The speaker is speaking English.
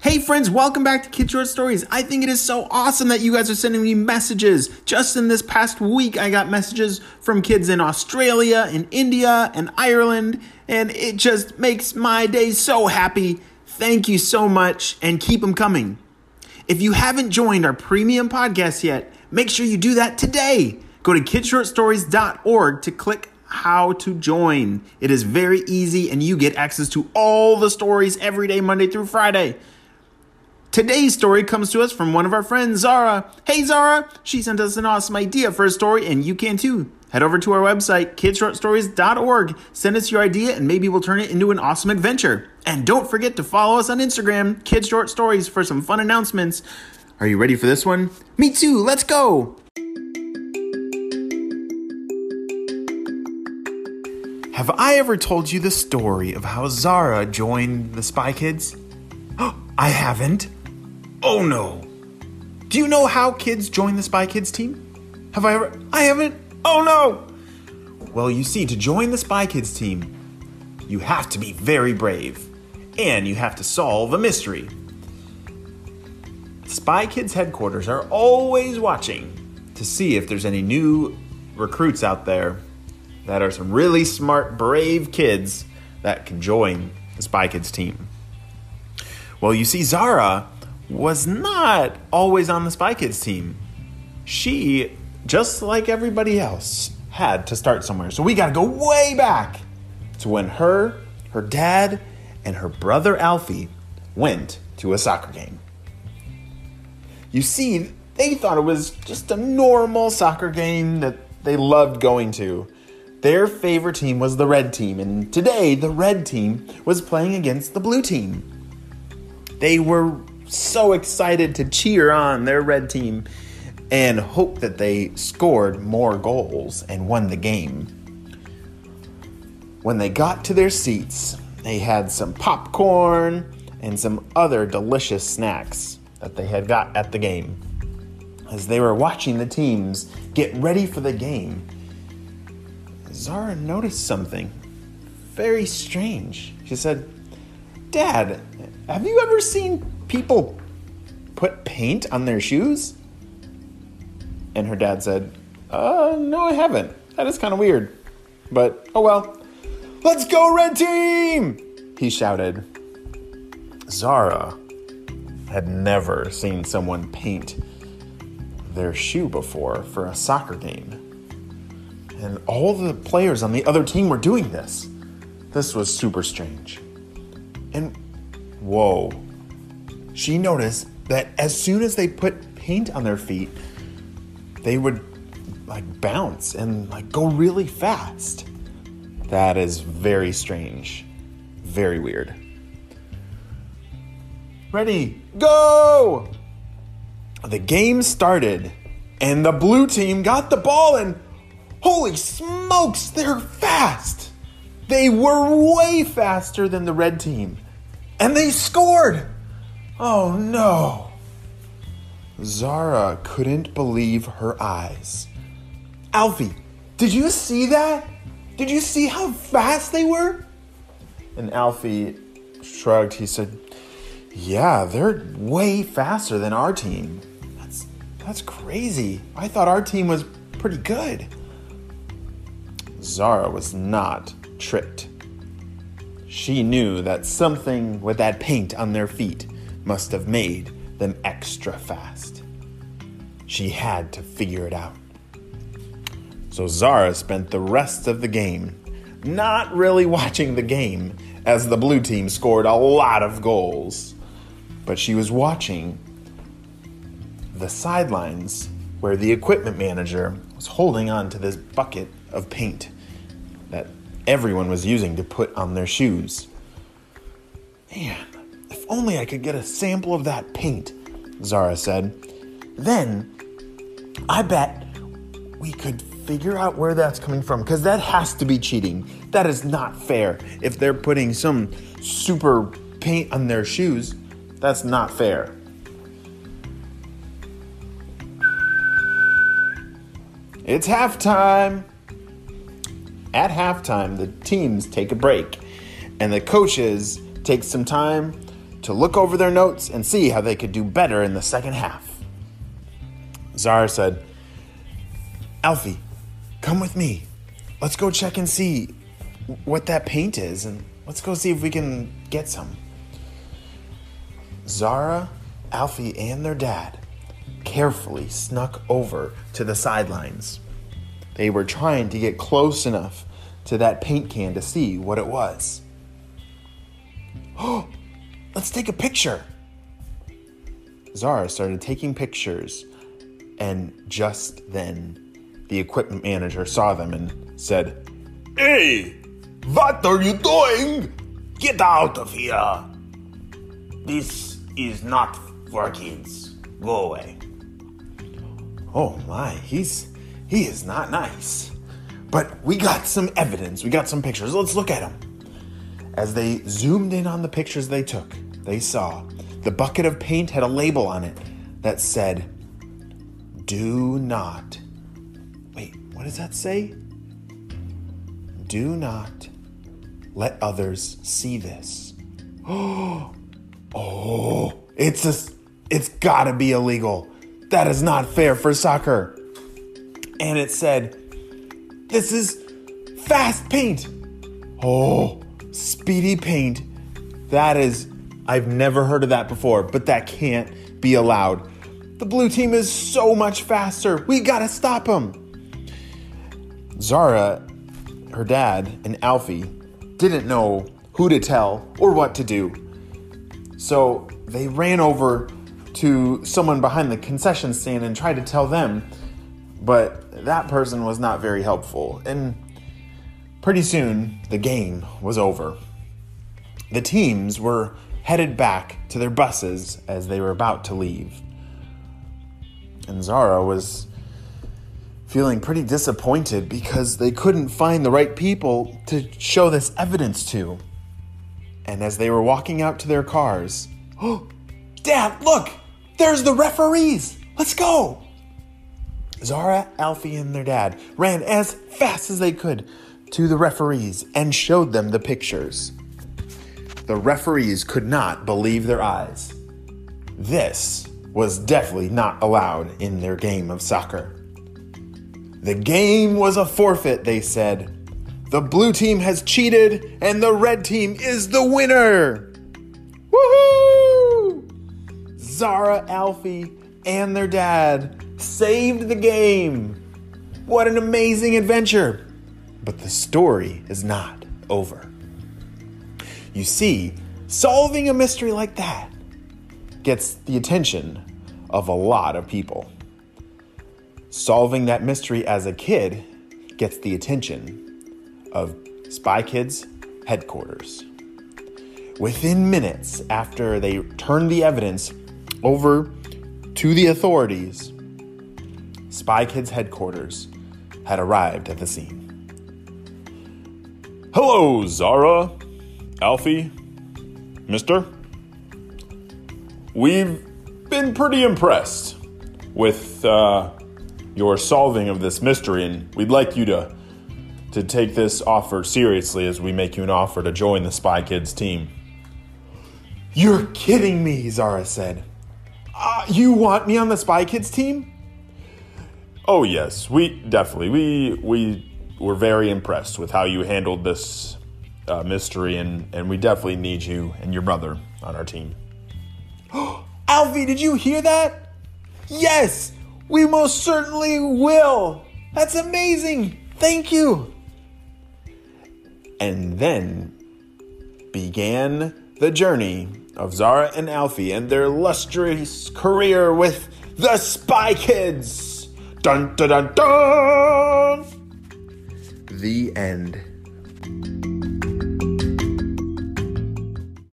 Hey friends, welcome back to Kid Short Stories. I think it is so awesome that you guys are sending me messages. Just in this past week, I got messages from kids in Australia, in India, and Ireland, and it just makes my day so happy. Thank you so much, and keep them coming. If you haven't joined our premium podcast yet, make sure you do that today. Go to kidshortstories.org to click how to join. It is very easy, and you get access to all the stories every day, Monday through Friday. Today's story comes to us from one of our friends, Zara. Hey, Zara! She sent us an awesome idea for a story, and you can too. Head over to our website, kidshortstories.org. Send us your idea, and maybe we'll turn it into an awesome adventure. And don't forget to follow us on Instagram, Kid Short Stories, for some fun announcements. Are you ready for this one? Me too, let's go! Have I ever told you the story of how Zara joined the Spy Kids? I haven't. Oh no. Do you know how kids join the Spy Kids team? Have I ever? I haven't. Oh no. Well, you see, to join the Spy Kids team, you have to be very brave, and you have to solve a mystery. Spy Kids headquarters are always watching to see if there's any new recruits out there that are some really smart, brave kids that can join the Spy Kids team. Well, you see, Zara was not always on the Spy Kids team. She, just like everybody else, had to start somewhere. So we got to go way back to when her, her dad, and her brother Alfie went to a soccer game. You see, they thought it was just a normal soccer game that they loved going to. Their favorite team was the red team, and today the red team was playing against the blue team. They were so excited to cheer on their red team and hope that they scored more goals and won the game. When they got to their seats, they had some popcorn and some other delicious snacks that they had got at the game. As they were watching the teams get ready for the game, Zara noticed something very strange. She said, Dad, have you ever seen people put paint on their shoes? And her dad said, Uh, no, I haven't. That is kind of weird. But, oh well. Let's go, Red Team! He shouted. Zara had never seen someone paint their shoe before for a soccer game. And all the players on the other team were doing this. This was super strange. And whoa, she noticed that as soon as they put paint on their feet, they would like bounce and like go really fast. That is very strange. Very weird. Ready, go! The game started, and the blue team got the ball, and holy smokes, they're fast! They were way faster than the red team, and they scored! Oh no! Zara couldn't believe her eyes. Alfie, did you see that? Did you see how fast they were? And Alfie shrugged. He said, Yeah, they're way faster than our team. That's that's crazy. I thought our team was pretty good. Zara was not tricked. She knew that something with that paint on their feet must have made them extra fast. She had to figure it out. So Zara spent the rest of the game not really watching the game as the blue team scored a lot of goals, but she was watching the sidelines where the equipment manager was holding on to this bucket of paint that everyone was using to put on their shoes. Man, only I could get a sample of that paint, Zara said. Then I bet we could figure out where that's coming from because that has to be cheating. That is not fair. If they're putting some super paint on their shoes, that's not fair. It's halftime. At halftime, the teams take a break and the coaches take some time to look over their notes and see how they could do better in the second half. Zara said, Alfie, come with me. Let's go check and see what that paint is and let's go see if we can get some. Zara, Alfie, and their dad carefully snuck over to the sidelines. They were trying to get close enough to that paint can to see what it was. Oh, Let's take a picture. Zara started taking pictures, and just then the equipment manager saw them and said, Hey, what are you doing? Get out of here. This is not for kids. Go away. Oh my, he's he is not nice. But we got some evidence. We got some pictures. Let's look at them. As they zoomed in on the pictures they took, they saw the bucket of paint had a label on it that said, Do not. Wait, what does that say? Do not let others see this. Oh, it's a, it's gotta be illegal. That is not fair for soccer. And it said, This is fast paint. Oh, speedy paint. That is, I've never heard of that before, but that can't be allowed. The blue team is so much faster. We gotta stop them. Zara, her dad, and Alfie didn't know who to tell or what to do. So they ran over to someone behind the concession stand and tried to tell them, but that person was not very helpful. And pretty soon, the game was over. The teams were headed back to their buses as they were about to leave. And Zara was feeling pretty disappointed because they couldn't find the right people to show this evidence to. And as they were walking out to their cars, oh, Dad, look! There's the referees! Let's go! Zara, Alfie, and their dad ran as fast as they could to the referees and showed them the pictures. The referees could not believe their eyes. This was definitely not allowed in their game of soccer. The game was a forfeit, they said. The blue team has cheated and the red team is the winner. Woohoo! Zara, Alfie, and their dad saved the game. What an amazing adventure! But the story is not over. You see, solving a mystery like that gets the attention of a lot of people. Solving that mystery as a kid gets the attention of Spy Kids headquarters. Within minutes after they turned the evidence over to the authorities, Spy Kids headquarters had arrived at the scene. Hello, Zara, Alfie, Mister. We've been pretty impressed with uh, your solving of this mystery, and we'd like you to to take this offer seriously as we make you an offer to join the Spy Kids team. You're kidding me, Zara said. Uh, you want me on the Spy Kids team? Oh yes, we definitely we we were very impressed with how you handled this uh, mystery, and and we definitely need you and your brother on our team. Alfie, did you hear that? Yes, we most certainly will. That's amazing. Thank you. And then began the journey of Zara and Alfie and their illustrious career with the Spy Kids. Dun dun dun dun! The end.